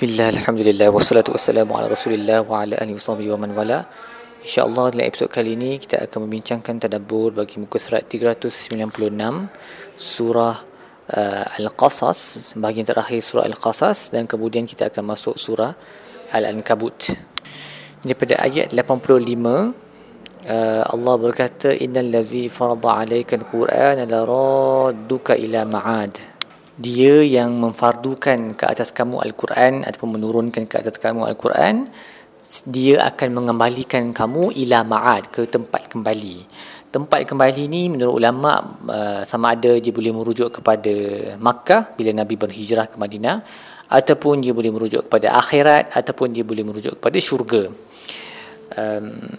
Bismillah, Alhamdulillah, wassalatu wassalamu ala rasulillah wa ala alihi wa man wala InsyaAllah dalam episod kali ini kita akan membincangkan tadabbur bagi muka surat 396 Surah uh, Al-Qasas Bahagian terakhir surah Al-Qasas Dan kemudian kita akan masuk surah Al-Ankabut Daripada ayat 85 uh, Allah berkata Innal ladzi farada alaika al-Quran la radduka ila ma'ad dia yang memfardukan ke atas kamu Al-Quran ataupun menurunkan ke atas kamu Al-Quran dia akan mengembalikan kamu ila ma'ad ke tempat kembali. Tempat kembali ni menurut ulama uh, sama ada dia boleh merujuk kepada Makkah bila Nabi berhijrah ke Madinah ataupun dia boleh merujuk kepada akhirat ataupun dia boleh merujuk kepada syurga. Um,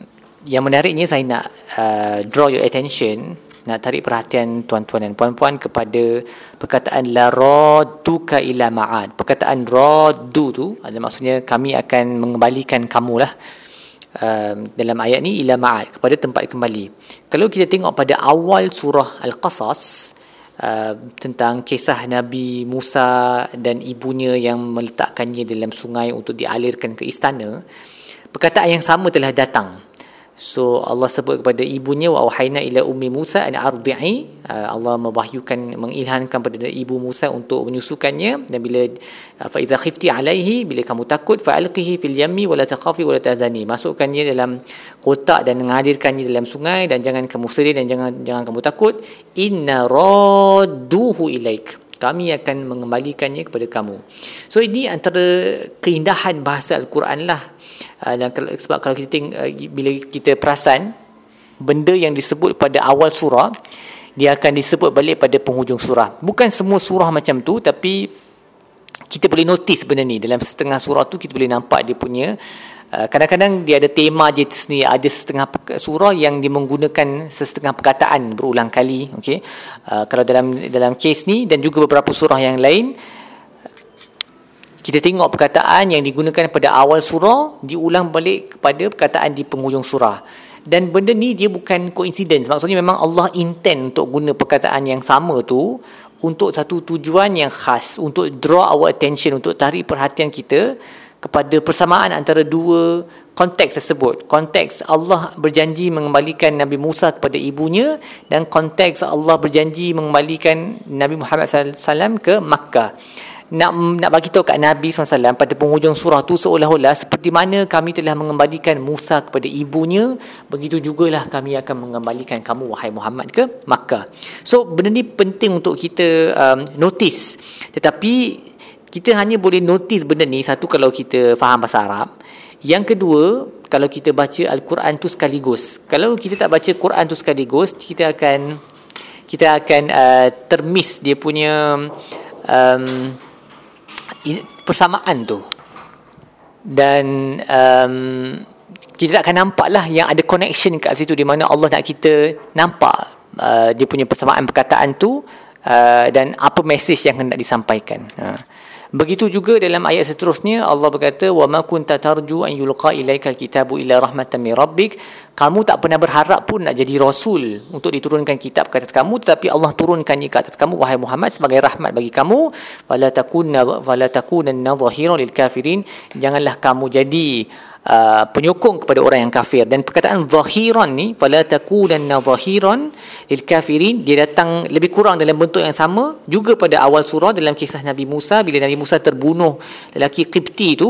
yang menariknya saya nak uh, draw your attention nak tarik perhatian tuan-tuan dan puan-puan kepada perkataan la radduka ila ma'ad. Perkataan raddu tu ada maksudnya kami akan mengembalikan kamu lah um, dalam ayat ni ila ma'ad kepada tempat kembali. Kalau kita tengok pada awal surah Al-Qasas uh, tentang kisah Nabi Musa dan ibunya yang meletakkannya dalam sungai untuk dialirkan ke istana, perkataan yang sama telah datang So Allah sebut kepada ibunya wa auhayna ila ummi Musa an ardi'i. Uh, Allah mewahyukan mengilhankan kepada ibu Musa untuk menyusukannya. Dan bila uh, fa iza khifti alaihi bila kamu takut fa alqihi fil yammi wala takhafi wala tahzani masukkannya dalam kotak dan mengadirkannya dalam sungai dan jangan kamu sedih dan jangan jangan kamu takut. Inna radduhu ilaik. Kami akan mengembalikannya kepada kamu. So ini antara keindahan bahasa Al-Quran lah Ah, dan kalau, sebab kalau kita uh, bila kita perasan benda yang disebut pada awal surah dia akan disebut balik pada penghujung surah. Bukan semua surah macam tu tapi kita boleh notice benda ni. Dalam setengah surah tu kita boleh nampak dia punya uh, kadang-kadang dia ada tema je sendiri. Ada setengah surah yang dia menggunakan setengah perkataan berulang kali okey? Uh, kalau dalam dalam case ni dan juga beberapa surah yang lain kita tengok perkataan yang digunakan pada awal surah diulang balik kepada perkataan di penghujung surah. Dan benda ni dia bukan coincidence. Maksudnya memang Allah intend untuk guna perkataan yang sama tu untuk satu tujuan yang khas untuk draw our attention untuk tarik perhatian kita kepada persamaan antara dua konteks tersebut. Konteks Allah berjanji mengembalikan Nabi Musa kepada ibunya dan konteks Allah berjanji mengembalikan Nabi Muhammad SAW ke Makkah nak nak bagi tahu kat Nabi SAW pada penghujung surah tu seolah-olah seperti mana kami telah mengembalikan Musa kepada ibunya begitu jugalah kami akan mengembalikan kamu wahai Muhammad ke Makkah. So benda ni penting untuk kita um, notice. Tetapi kita hanya boleh notice benda ni satu kalau kita faham bahasa Arab. Yang kedua kalau kita baca Al-Quran tu sekaligus. Kalau kita tak baca Quran tu sekaligus kita akan kita akan uh, termiss dia punya um, persamaan tu dan um, kita tak akan nampak lah yang ada connection kat situ di mana Allah nak kita nampak uh, dia punya persamaan perkataan tu uh, dan apa message yang hendak disampaikan uh. Begitu juga dalam ayat seterusnya Allah berkata wa ma kunta tarju an yulqa ilaikal kitabu illa rahmatan min rabbik. Kamu tak pernah berharap pun nak jadi rasul untuk diturunkan kitab ke atas kamu tetapi Allah turunkannya ke atas kamu wahai Muhammad sebagai rahmat bagi kamu. Fala takunna fala takunanna zahiran lil kafirin. Janganlah kamu jadi uh, penyokong kepada orang yang kafir. Dan perkataan zahiran ni fala takunanna zahiran lil kafirin dia datang lebih kurang dalam bentuk yang sama juga pada awal surah dalam kisah Nabi Musa. Bila Nabi Musa terbunuh lelaki Qibti itu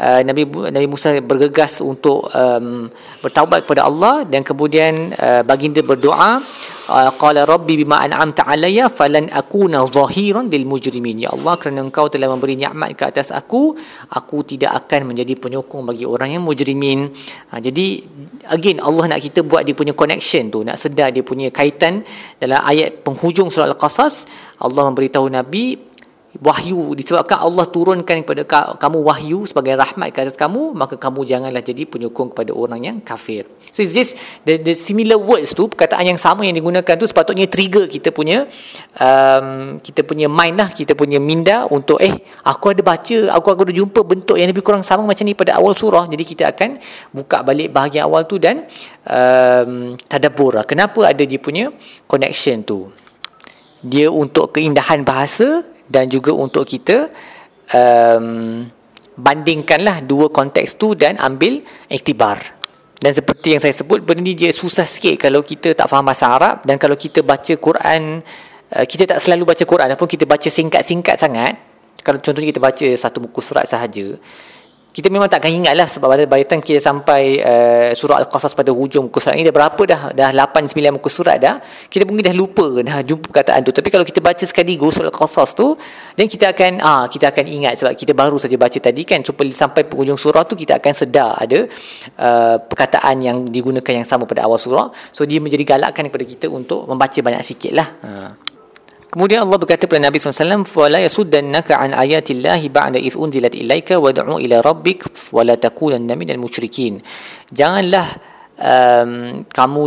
uh, Nabi Nabi Musa bergegas untuk um, bertaubat kepada Allah dan kemudian uh, baginda berdoa qala rabbi bima an'amta alayya falan akuna zahiran lil mujrimin. Ya Allah kerana engkau telah memberi nikmat ke atas aku aku tidak akan menjadi penyokong bagi orang yang mujrimin. Uh, jadi again Allah nak kita buat dia punya connection tu nak sedar dia punya kaitan. Dalam ayat penghujung surah al-qasas Allah memberitahu nabi wahyu. Disebabkan Allah turunkan kepada kamu wahyu sebagai rahmat ke atas kamu maka kamu janganlah jadi penyokong kepada orang yang kafir. So is this the, the similar words tu perkataan yang sama yang digunakan tu sepatutnya trigger kita punya um, kita punya mind lah kita punya minda untuk eh aku ada baca aku aku ada jumpa bentuk yang lebih kurang sama macam ni pada awal surah. Jadi kita akan buka balik bahagian awal tu dan um, tadabbur lah. kenapa ada dia punya connection tu? Dia untuk keindahan bahasa dan juga untuk kita um, bandingkanlah dua konteks tu dan ambil iktibar. Dan seperti yang saya sebut benda ni dia susah sikit kalau kita tak faham bahasa Arab dan kalau kita baca Quran uh, kita tak selalu baca Quran ataupun kita baca singkat-singkat sangat. Kalau contohnya kita baca satu buku surat sahaja kita memang takkan ingat lah sebab pada baitan kita sampai uh, surah Al-Qasas pada hujung muka surat ni dah berapa dah dah 8 9 muka surat dah kita mungkin dah lupa dah jumpa perkataan tu. Tapi kalau kita baca sekali surah Al-Qasas tu dan kita akan ah kita akan ingat sebab kita baru saja baca tadi kan so, sampai penghujung surah tu kita akan sedar ada uh, perkataan yang digunakan yang sama pada awal surah. So dia menjadi galakkan kepada kita untuk membaca banyak sikit lah uh. Kemudian Allah berkata kepada Nabi SAW, "Wala yasuddannaka an ayatillahi ba'da iz unzilat ilaika wad'u ila rabbik wala takunanna minal musyrikin." Janganlah um, kamu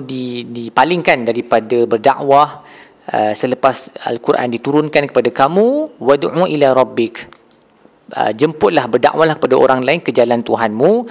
dipalingkan daripada berdakwah uh, selepas Al-Quran diturunkan kepada kamu, wad'u ila rabbik. Uh, jemputlah berdakwahlah kepada orang lain ke jalan Tuhanmu.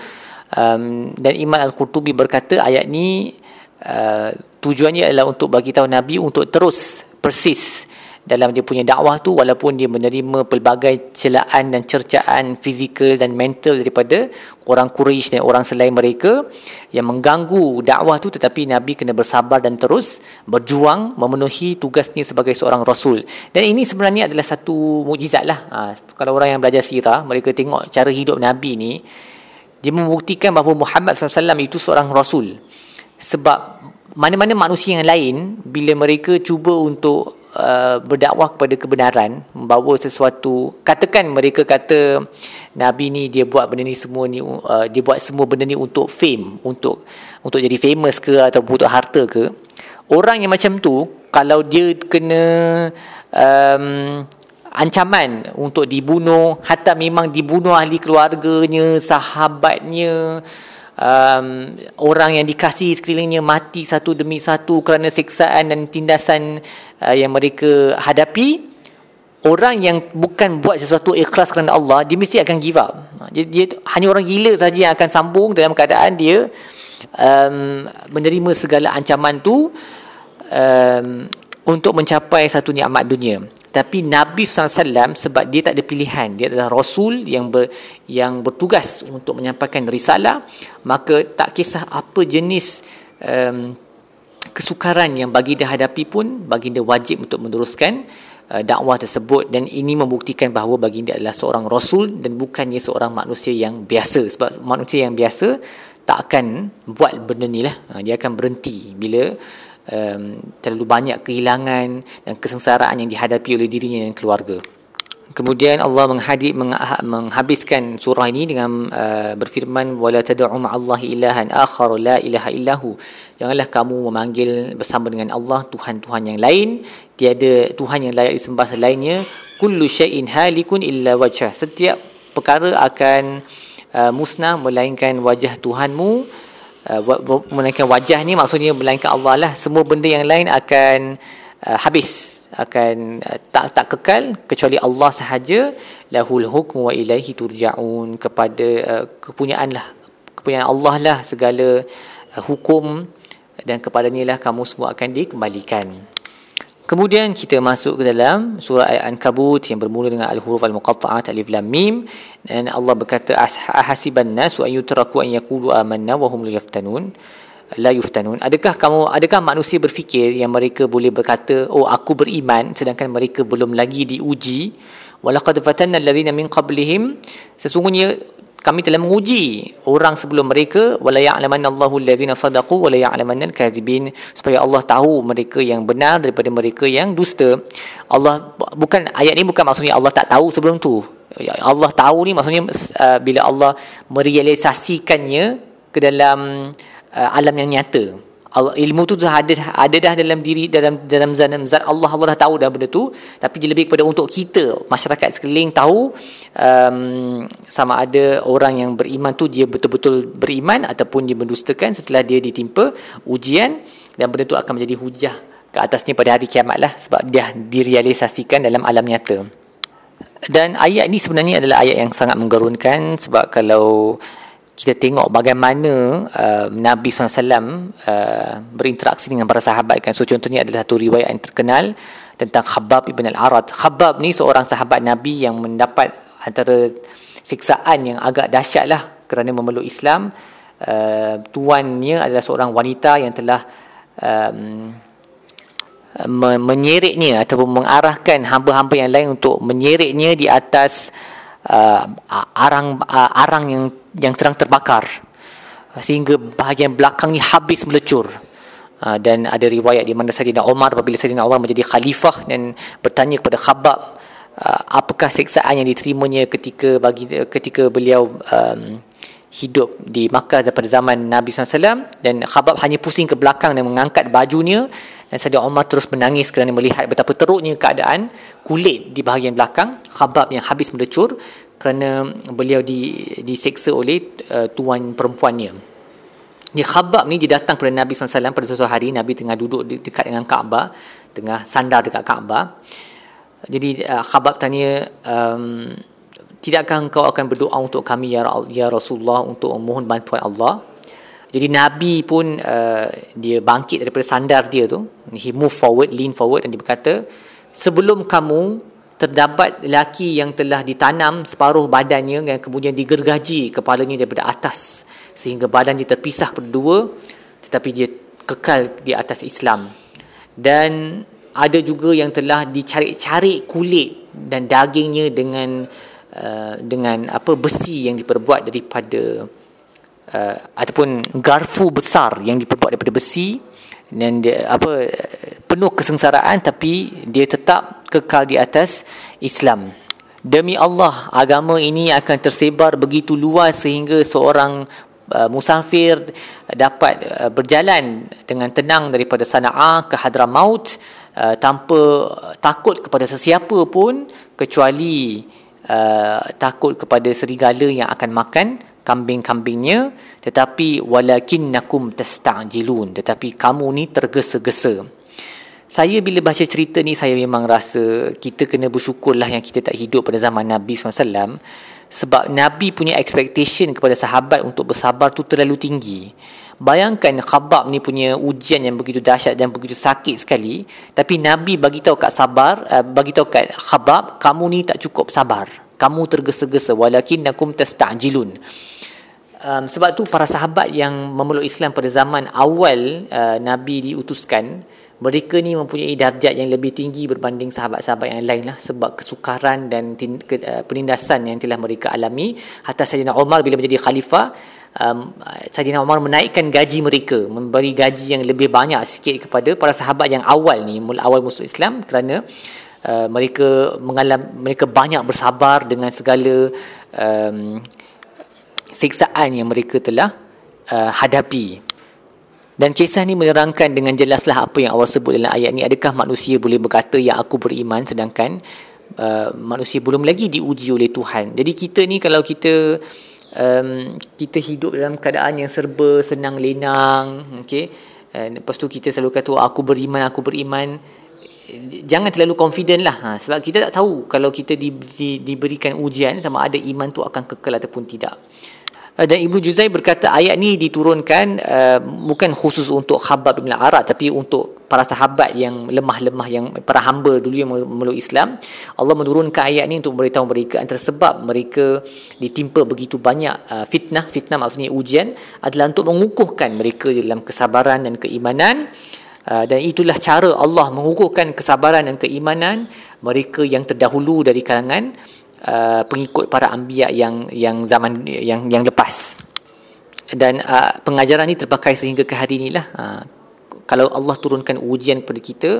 Um, dan Imam Al-Qurtubi berkata ayat ni uh, tujuannya adalah untuk bagi tahu Nabi untuk terus persis dalam dia punya dakwah tu walaupun dia menerima pelbagai celaan dan cercaan fizikal dan mental daripada orang Quraisy dan orang selain mereka yang mengganggu dakwah tu tetapi Nabi kena bersabar dan terus berjuang memenuhi tugasnya sebagai seorang rasul. Dan ini sebenarnya adalah satu mukjizat lah. Ha, kalau orang yang belajar sirah mereka tengok cara hidup Nabi ni dia membuktikan bahawa Muhammad SAW itu seorang rasul. Sebab mana-mana manusia yang lain bila mereka cuba untuk Uh, berdakwah kepada kebenaran membawa sesuatu katakan mereka kata nabi ni dia buat benda ni semua ni uh, dia buat semua benda ni untuk fame untuk untuk jadi famous ke atau untuk harta ke? Orang yang macam tu kalau dia kena um, ancaman untuk dibunuh hatta memang dibunuh ahli keluarganya sahabatnya um, orang yang dikasih sekelilingnya mati satu demi satu kerana siksaan dan tindasan uh, yang mereka hadapi orang yang bukan buat sesuatu ikhlas kerana Allah dia mesti akan give up. Dia, dia hanya orang gila saja yang akan sambung dalam keadaan dia um, menerima segala ancaman tu um, untuk mencapai satu nikmat dunia tapi Nabi SAW sebab dia tak ada pilihan. Dia adalah Rasul yang ber, yang bertugas untuk menyampaikan risalah. Maka tak kisah apa jenis um, kesukaran yang bagi dia hadapi pun bagi dia wajib untuk meneruskan uh, dakwah tersebut. Dan ini membuktikan bahawa bagi dia adalah seorang Rasul dan bukannya seorang manusia yang biasa. Sebab manusia yang biasa tak akan buat benda ni lah. Uh, dia akan berhenti bila um, terlalu banyak kehilangan dan kesengsaraan yang dihadapi oleh dirinya dan keluarga. Kemudian Allah menghadir menghabiskan surah ini dengan uh, berfirman wala tad'u ma'allahi ilahan akhar la ilaha illahu. Janganlah kamu memanggil bersama dengan Allah tuhan-tuhan yang lain, tiada tuhan yang layak disembah selainnya. Kullu syai'in halikun illa wajhah. Setiap perkara akan uh, musnah melainkan wajah Tuhanmu uh, melainkan wajah ni maksudnya melainkan Allah lah. Semua benda yang lain akan uh, habis. Akan uh, tak tak kekal kecuali Allah sahaja. Lahul hukmu wa ilaihi turja'un. Kepada uh, kepunyaan lah. Kepunyaan Allah lah segala uh, hukum. Dan kepadanya lah kamu semua akan dikembalikan Kemudian kita masuk ke dalam surah Al-Ankabut yang bermula dengan al-huruf al-muqatta'at alif lam mim. Dan Allah berkata ahasiban nasu an yutraku an yaqulu amanna wa hum la yaftanun la yuftanun. Adakah kamu adakah manusia berfikir yang mereka boleh berkata oh aku beriman sedangkan mereka belum lagi diuji? Walaqad fatanna alladhina min qablihim. Sesungguhnya kami telah menguji orang sebelum mereka wala ya'lamanna Allahu alladhina sadaqu wala ya'lamanna al-kadzibin supaya Allah tahu mereka yang benar daripada mereka yang dusta. Allah bukan ayat ni bukan maksudnya Allah tak tahu sebelum tu. Allah tahu ni maksudnya uh, bila Allah merealisasikannya ke dalam uh, alam yang nyata. Allah, ilmu tu dah ada ada dah dalam diri dalam dalam dalam zat Allah. Allah dah tahu dah benda tu. Tapi dia lebih kepada untuk kita masyarakat sekeliling tahu um, sama ada orang yang beriman tu dia betul-betul beriman ataupun dia mendustakan setelah dia ditimpa ujian dan benda tu akan menjadi hujah ke atasnya pada hari kiamat lah sebab dia direalisasikan dalam alam nyata. Dan ayat ni sebenarnya adalah ayat yang sangat menggerunkan sebab kalau kita tengok bagaimana uh, Nabi SAW uh, berinteraksi dengan para sahabat kan. So contohnya adalah satu riwayat yang terkenal tentang Khabbab ibn al-Arad. Khabbab ni seorang sahabat Nabi yang mendapat antara siksaan yang agak dahsyat lah kerana memeluk Islam uh, tuannya adalah seorang wanita yang telah um, menyeriknya ataupun mengarahkan hamba-hamba yang lain untuk menyeriknya di atas uh, arang uh, arang yang yang sedang terbakar sehingga bahagian belakangnya habis melecur. Uh, dan ada riwayat di mana Sayyidina Umar apabila Sayyidina Umar menjadi khalifah dan bertanya kepada Khabab uh, apakah siksaan yang diterimanya ketika bagi ketika beliau um, hidup di Makkah pada zaman Nabi SAW dan Khabab hanya pusing ke belakang dan mengangkat bajunya dan Sayyidina Umar terus menangis kerana melihat betapa teruknya keadaan kulit di bahagian belakang Khabab yang habis melecur kerana beliau di, diseksa oleh uh, tuan perempuannya. Ya Khabab ni dia datang kepada Nabi SAW pada suatu hari Nabi tengah duduk dekat dengan Kaabah tengah sandar dekat Kaabah. Jadi uh, Khabab tanya um, tidakkah engkau akan berdoa untuk kami ya, ya Rasulullah untuk memohon bantuan Allah? Jadi Nabi pun uh, dia bangkit daripada sandar dia tu. He move forward lean forward dan dia berkata sebelum kamu terdapat lelaki yang telah ditanam separuh badannya dan kemudian digergaji kepalanya daripada atas sehingga badan dia terpisah berdua tetapi dia kekal di atas Islam. Dan ada juga yang telah dicari-cari kulit dan dagingnya dengan Uh, dengan apa besi yang diperbuat daripada uh, ataupun garfu besar yang diperbuat daripada besi dan dia apa penuh kesengsaraan tapi dia tetap kekal di atas Islam. Demi Allah agama ini akan tersebar begitu luas sehingga seorang uh, musafir dapat uh, berjalan dengan tenang daripada Sana'a ke Hadramaut uh, tanpa takut kepada sesiapa pun kecuali uh, takut kepada serigala yang akan makan kambing-kambingnya tetapi walakinnakum tasta'jilun tetapi kamu ni tergesa-gesa. Saya bila baca cerita ni saya memang rasa kita kena bersyukurlah yang kita tak hidup pada zaman Nabi SAW sebab Nabi punya expectation kepada sahabat untuk bersabar tu terlalu tinggi bayangkan khabab ni punya ujian yang begitu dahsyat dan begitu sakit sekali tapi Nabi bagi tahu kat sabar uh, bagi tahu kat khabab kamu ni tak cukup sabar. Kamu tergesa-gesa. Walakin nakum tasta'jilun. Um, sebab tu para sahabat yang memeluk Islam pada zaman awal uh, Nabi diutuskan mereka ni mempunyai darjat yang lebih tinggi berbanding sahabat-sahabat yang lain lah sebab kesukaran dan ke, uh, penindasan yang telah mereka alami. Hatta Sayyidina Umar bila menjadi khalifah um, Sayyidina Umar menaikkan gaji mereka memberi gaji yang lebih banyak sikit kepada para sahabat yang awal ni awal musuh Islam kerana uh, mereka mengalam mereka banyak bersabar dengan segala um, siksaan yang mereka telah uh, hadapi dan kisah ni menerangkan dengan jelaslah apa yang Allah sebut dalam ayat ni. Adakah manusia boleh berkata yang aku beriman sedangkan uh, manusia belum lagi diuji oleh Tuhan. Jadi kita ni kalau kita um, kita hidup dalam keadaan yang serba senang lenang, okay? And lepas tu kita selalu kata oh, aku beriman, aku beriman. Jangan terlalu confident lah. Ha, Sebab kita tak tahu Kalau kita di, di, diberikan ujian Sama ada iman tu akan kekal ataupun tidak. Eh, dan Ibnu Juzai berkata ayat ni diturunkan uh, bukan khusus untuk Khabbab bin Arad tapi untuk para sahabat yang lemah-lemah yang para hamba dulu yang memeluk Islam. Allah menurunkan ayat ni untuk memberitahu mereka antara sebab mereka ditimpa begitu banyak uh, fitnah. Fitnah maksudnya ujian adalah untuk mengukuhkan mereka dalam kesabaran dan keimanan. Uh, dan itulah cara Allah mengukuhkan kesabaran dan keimanan mereka yang terdahulu dari kalangan uh, pengikut para anbiya yang yang zaman yang yang lepas. Dan uh, pengajaran ini terpakai sehingga ke hari inilah uh, kalau Allah turunkan ujian kepada kita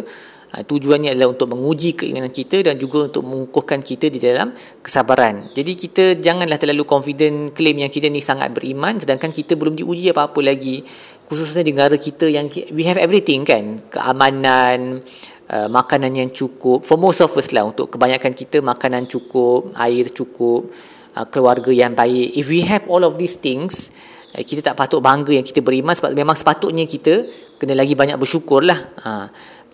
uh, tujuannya adalah untuk menguji keimanan kita dan juga untuk mengukuhkan kita di dalam kesabaran. Jadi kita janganlah terlalu confident claim yang kita ni sangat beriman sedangkan kita belum diuji apa-apa lagi. Khususnya di negara kita yang we have everything kan? Keamanan uh, makanan yang cukup. For most of us lah untuk kebanyakan kita makanan cukup air cukup uh, keluarga yang baik. If we have all of these things uh, kita tak patut bangga yang kita beriman sebab memang sepatutnya kita kena lagi banyak bersyukur lah. Uh,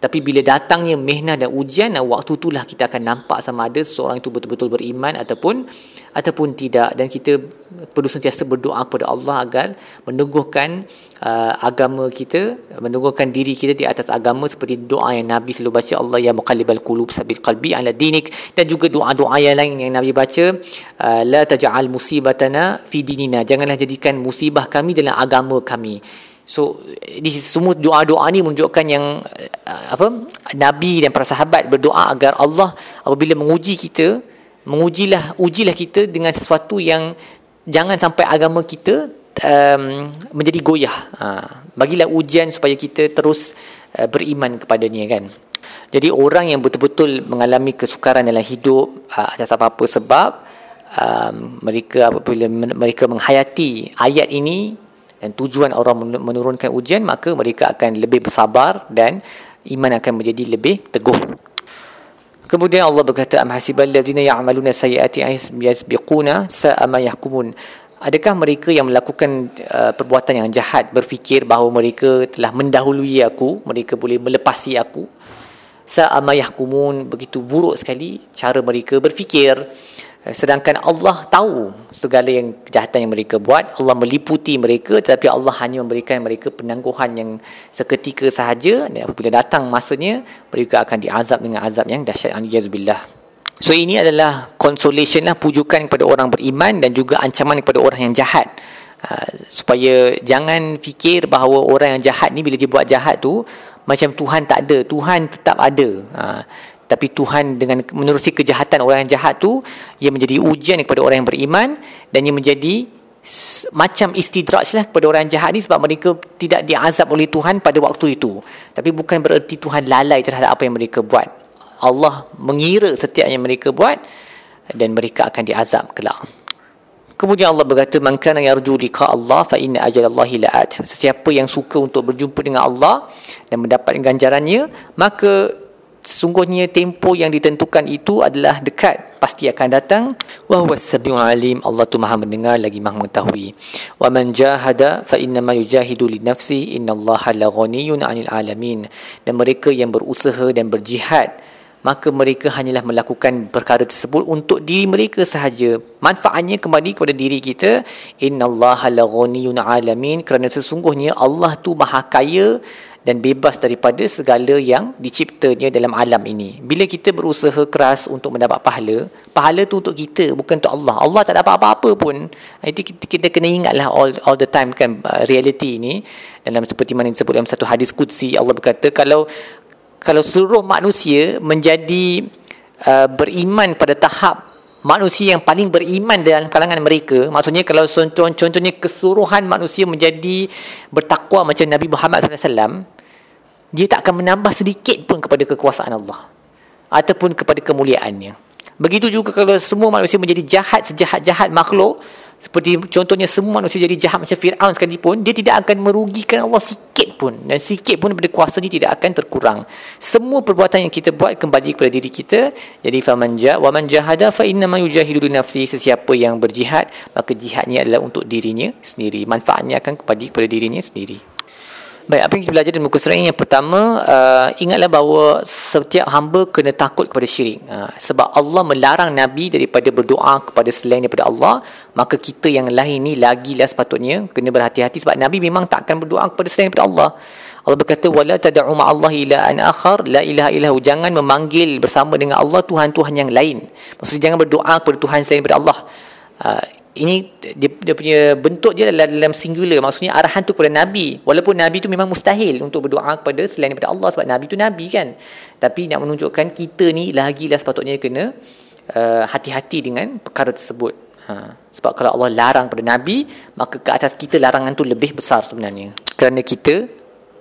tapi bila datangnya mehnah dan ujian dan waktu itulah kita akan nampak sama ada seseorang itu betul-betul beriman ataupun ataupun tidak. Dan kita perlu sentiasa berdoa kepada Allah agar meneguhkan uh, agama kita meneguhkan diri kita di atas agama seperti doa yang Nabi selalu baca Allah ya muqallibal qulub sabil qalbi ala dinik. Dan juga doa-doa yang lain yang Nabi baca uh, la taj'al musibatana fi dinina. Janganlah jadikan musibah kami dalam agama kami So di semua doa-doa ni menunjukkan yang uh, apa nabi dan para sahabat berdoa agar Allah apabila menguji kita mengujilah ujilah kita dengan sesuatu yang jangan sampai agama kita um, menjadi goyah. Ha, bagilah ujian supaya kita terus uh, beriman kepadanya kan. Jadi orang yang betul-betul mengalami kesukaran dalam hidup uh, atas apa-apa sebab um, mereka apabila mereka menghayati ayat ini dan tujuan orang menurunkan ujian maka mereka akan lebih bersabar dan iman akan menjadi lebih teguh. Kemudian Allah berkata am hasibal ladzina ya'maluna sayyiati yasbiquna sa'a ma yahkumun. Adakah mereka yang melakukan uh, perbuatan yang jahat berfikir bahawa mereka telah mendahului aku, mereka boleh melepasi aku? Sa'a ma yahkumun begitu buruk sekali cara mereka berfikir. Eh, sedangkan Allah tahu segala yang kejahatan yang mereka buat Allah meliputi mereka tetapi Allah hanya memberikan mereka penangguhan yang seketika sahaja. Dan apabila datang masanya mereka akan diazab dengan azab yang dahsyat. Aliyahzubillah so ini adalah consolation lah pujukan kepada orang beriman dan juga ancaman kepada orang yang jahat. Uh, supaya jangan fikir bahawa orang yang jahat ni bila dia buat jahat tu macam Tuhan tak ada. Tuhan tetap ada. Uh, tapi Tuhan dengan menerusi kejahatan orang yang jahat tu ia menjadi ujian kepada orang yang beriman dan ia menjadi macam istidraj lah kepada orang jahat ni sebab mereka tidak diazab oleh Tuhan pada waktu itu. Tapi bukan bererti Tuhan lalai terhadap apa yang mereka buat. Allah mengira setiap yang mereka buat dan mereka akan diazab kelak. Kemudian Allah berkata man kana yarju liqa Allah fa inna ajalallahi la'at. Sesiapa yang suka untuk berjumpa dengan Allah dan mendapat ganjarannya, maka sesungguhnya tempo yang ditentukan itu adalah dekat. Pasti akan datang. Wa huwas samiul alim. Allah tu Maha mendengar lagi Maha mengetahui. Wa man jahada fa inna ma yujahidu li nafsi. Innallaha la ghaniyyun 'anil alamin. Dan mereka yang berusaha dan berjihad maka mereka hanyalah melakukan perkara tersebut untuk diri mereka sahaja. Manfaatnya kembali kepada diri kita innallaha la ghaniyyun 'alamin. Kerana sesungguhnya Allah tu Maha kaya dan bebas daripada segala yang diciptanya dalam alam ini. Bila kita berusaha keras untuk mendapat pahala, pahala tu untuk kita bukan untuk Allah. Allah tak dapat apa-apa pun. Itu kita, kita kena ingatlah all all the time kan uh, reality ini dalam seperti mana disebut dalam satu hadis qudsi Allah berkata kalau kalau seluruh manusia menjadi uh, beriman pada tahap manusia yang paling beriman dalam kalangan mereka. Maksudnya kalau contoh, contohnya keseluruhan manusia menjadi bertakwa macam Nabi Muhammad SAW dia tak akan menambah sedikit pun kepada kekuasaan Allah ataupun kepada kemuliaannya. Begitu juga kalau semua manusia menjadi jahat sejahat-jahat makhluk seperti contohnya semua manusia jadi jahat macam Fir'aun sekalipun dia tidak akan merugikan Allah sikit pun. Dan sikit pun daripada kuasa dia tidak akan terkurang. Semua perbuatan yang kita buat kembali kepada diri kita. Jadi man jahada fa inna ma yujahidu nafsi sesiapa yang berjihad maka jihadnya adalah untuk dirinya sendiri. Manfaatnya akan kembali kepada dirinya sendiri Baik, apa yang kita belajar di muka surat ini? Yang pertama, uh, ingatlah bahawa setiap hamba kena takut kepada syirik. Uh, sebab Allah melarang Nabi daripada berdoa kepada selain daripada Allah, maka kita yang lain ni lagilah sepatutnya kena berhati-hati sebab Nabi memang takkan berdoa kepada selain daripada Allah. Allah berkata wala tad'u ma'allahi ila'an akhar la ilaha illahu jangan memanggil bersama dengan Allah tuhan-tuhan yang lain. Maksudnya jangan berdoa kepada tuhan selain daripada Allah. Uh, ini dia, dia punya bentuk dia adalah dalam singular. Maksudnya arahan tu kepada nabi. Walaupun nabi tu memang mustahil untuk berdoa kepada selain daripada Allah sebab nabi tu nabi kan. Tapi nak menunjukkan kita ni lagilah sepatutnya kena uh, hati-hati dengan perkara tersebut. Ha. sebab kalau Allah larang pada nabi maka ke atas kita larangan tu lebih besar sebenarnya. Kerana kita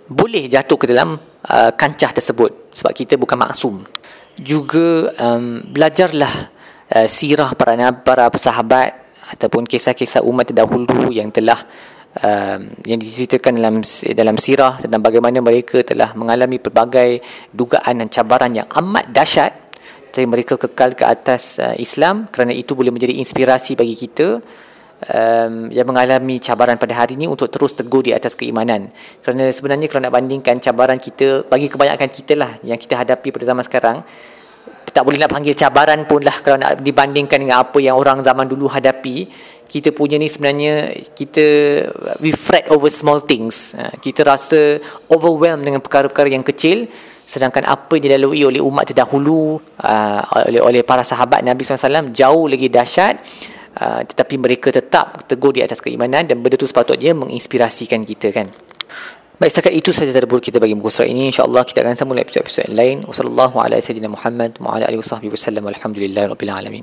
boleh jatuh ke dalam uh, kancah tersebut. Sebab kita bukan maksum. Juga um, belajarlah uh, sirah para para sahabat ataupun kisah-kisah umat terdahulu yang telah um, yang diceritakan dalam dalam sirah tentang bagaimana mereka telah mengalami pelbagai dugaan dan cabaran yang amat dahsyat. Tapi mereka kekal ke atas uh, Islam. Kerana itu boleh menjadi inspirasi bagi kita um, yang mengalami cabaran pada hari ini untuk terus teguh di atas keimanan. Kerana sebenarnya kalau nak bandingkan cabaran kita bagi kebanyakan kita lah yang kita hadapi pada zaman sekarang tak boleh nak panggil cabaran pun lah kalau nak dibandingkan dengan apa yang orang zaman dulu hadapi. Kita punya ni sebenarnya kita we fret over small things. Uh, kita rasa overwhelmed dengan perkara-perkara yang kecil sedangkan apa yang dilalui oleh umat terdahulu uh, oleh oleh para sahabat Nabi SAW jauh lagi dahsyat. Uh, tetapi mereka tetap teguh di atas keimanan dan benda itu sepatutnya menginspirasikan kita kan Baik setakat itu saja tadabbur kita bagi muka surat ini. Insyaallah kita akan sambung episod-episod lain. Wasallallahu ala sayyidina Muhammad wa ala alihi wasallam alhamdulillah alamin